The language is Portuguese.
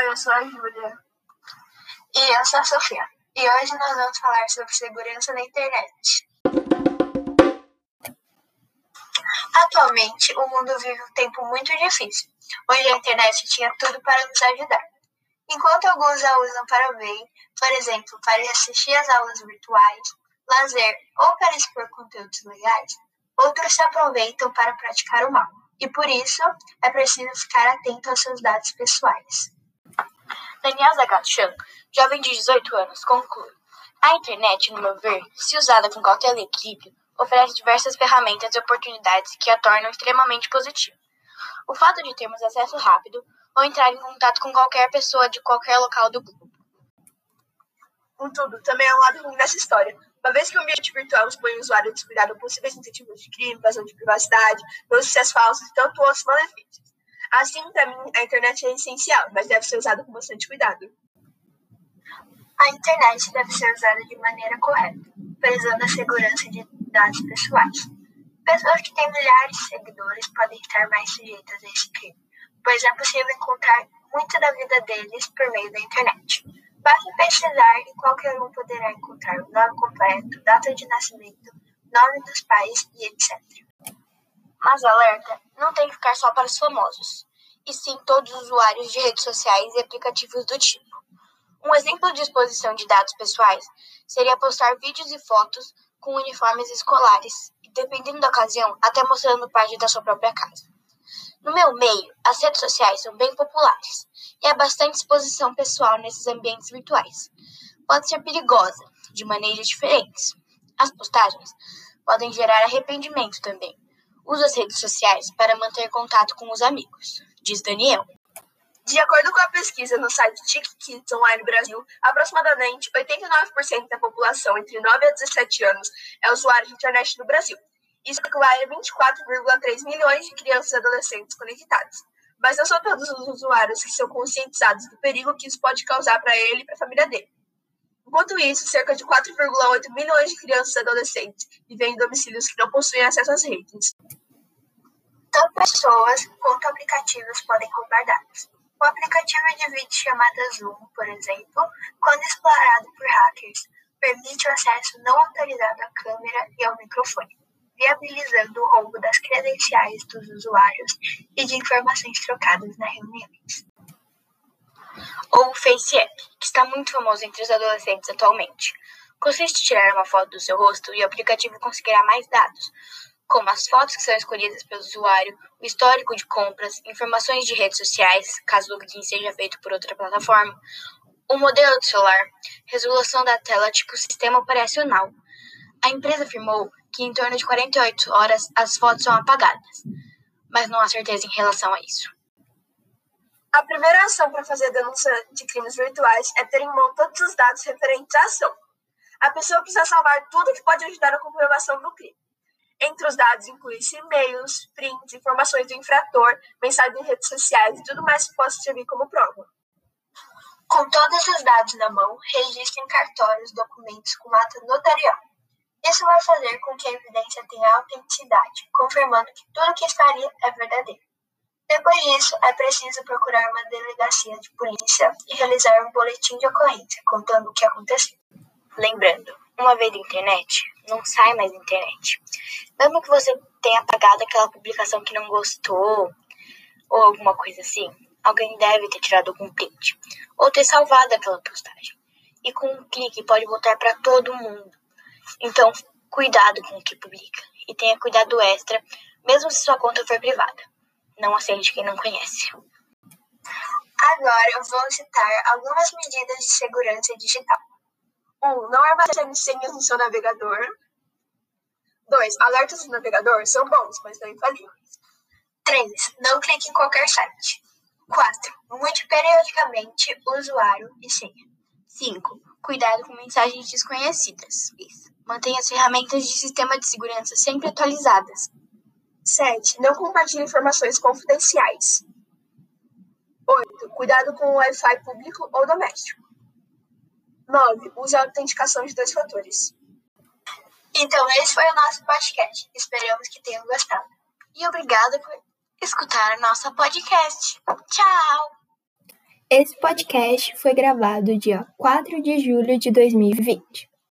eu sou a Júlia. E eu sou a Sofia. E hoje nós vamos falar sobre segurança na internet. Atualmente, o mundo vive um tempo muito difícil, onde a internet tinha tudo para nos ajudar. Enquanto alguns a usam para o bem, por exemplo, para assistir às aulas virtuais, lazer ou para expor conteúdos legais, outros se aproveitam para praticar o mal. E por isso, é preciso ficar atento aos seus dados pessoais. Daniel Zagatchan, jovem de 18 anos, conclui: A internet, no meu ver, se usada com cautela e equilíbrio, oferece diversas ferramentas e oportunidades que a tornam extremamente positiva. O fato de termos acesso rápido ou entrar em contato com qualquer pessoa de qualquer local do globo. Contudo, também há um lado ruim nessa história, uma vez que o ambiente virtual expõe o usuário a descuidado possíveis incentivos de crime, invasão de privacidade, notícias falsas e tanto outros malefícios. Assim, para mim, a internet é essencial, mas deve ser usada com bastante cuidado. A internet deve ser usada de maneira correta, prezando a segurança de dados pessoais. Pessoas que têm milhares de seguidores podem estar mais sujeitas a esse crime, pois é possível encontrar muito da vida deles por meio da internet. Basta pesquisar e qualquer um poderá encontrar o nome completo, data de nascimento, nome dos pais e etc. Mas o alerta não tem que ficar só para os famosos, e sim todos os usuários de redes sociais e aplicativos do tipo. Um exemplo de exposição de dados pessoais seria postar vídeos e fotos com uniformes escolares, e dependendo da ocasião, até mostrando parte da sua própria casa. No meu meio, as redes sociais são bem populares e há bastante exposição pessoal nesses ambientes virtuais. Pode ser perigosa, de maneiras diferentes. As postagens podem gerar arrependimento também, Usa as redes sociais para manter contato com os amigos, diz Daniel. De acordo com a pesquisa no site TikTok Online Brasil, aproximadamente 89% da população entre 9 a 17 anos é usuário de internet no Brasil. Isso equivale a 24,3 milhões de crianças e adolescentes conectados. Mas não são todos os usuários que são conscientizados do perigo que isso pode causar para ele e para a família dele. Enquanto isso, cerca de 4,8 milhões de crianças e adolescentes vivem em domicílios que não possuem acesso às redes. Tanto pessoas quanto aplicativos podem roubar dados. O aplicativo de vídeo chamado Zoom, por exemplo, quando explorado por hackers, permite o acesso não autorizado à câmera e ao microfone, viabilizando o roubo das credenciais dos usuários e de informações trocadas nas reuniões ou o FaceApp, que está muito famoso entre os adolescentes atualmente. Consiste em tirar uma foto do seu rosto e o aplicativo conseguirá mais dados, como as fotos que são escolhidas pelo usuário, o histórico de compras, informações de redes sociais, caso o login seja feito por outra plataforma, o modelo de celular, resolução da tela tipo sistema operacional. A empresa afirmou que em torno de 48 horas as fotos são apagadas, mas não há certeza em relação a isso. A primeira ação para fazer a denúncia de crimes virtuais é ter em mão todos os dados referentes à ação. A pessoa precisa salvar tudo que pode ajudar na comprovação do crime. Entre os dados inclui-se e-mails, prints, informações do infrator, mensagens em redes sociais e tudo mais que possa servir como prova. Com todos os dados na mão, registre em cartórios documentos com ata notarial. Isso vai fazer com que a evidência tenha autenticidade, confirmando que tudo que está ali é verdadeiro. Depois disso, é preciso procurar uma delegacia de polícia e realizar um boletim de ocorrência contando o que aconteceu. Lembrando, uma vez na internet, não sai mais na internet. Mesmo que você tenha apagado aquela publicação que não gostou ou alguma coisa assim, alguém deve ter tirado algum print ou ter salvado aquela postagem. E com um clique pode voltar para todo mundo. Então, cuidado com o que publica e tenha cuidado extra, mesmo se sua conta for privada. Não aceite quem não conhece. Agora eu vou citar algumas medidas de segurança digital. 1. Um, não armazene senhas no seu navegador. 2. Alertas do navegador são bons, mas não infalíveis. 3. Não clique em qualquer site. 4. Mude periodicamente usuário e senha. 5. Cuidado com mensagens desconhecidas. Mantenha as ferramentas de sistema de segurança sempre atualizadas. 7. Não compartilhe informações confidenciais. 8. Cuidado com o Wi-Fi público ou doméstico. 9. Use a autenticação de dois fatores. Então, esse foi o nosso podcast. Esperamos que tenham gostado. E obrigada por escutar a nossa podcast. Tchau! Esse podcast foi gravado dia 4 de julho de 2020.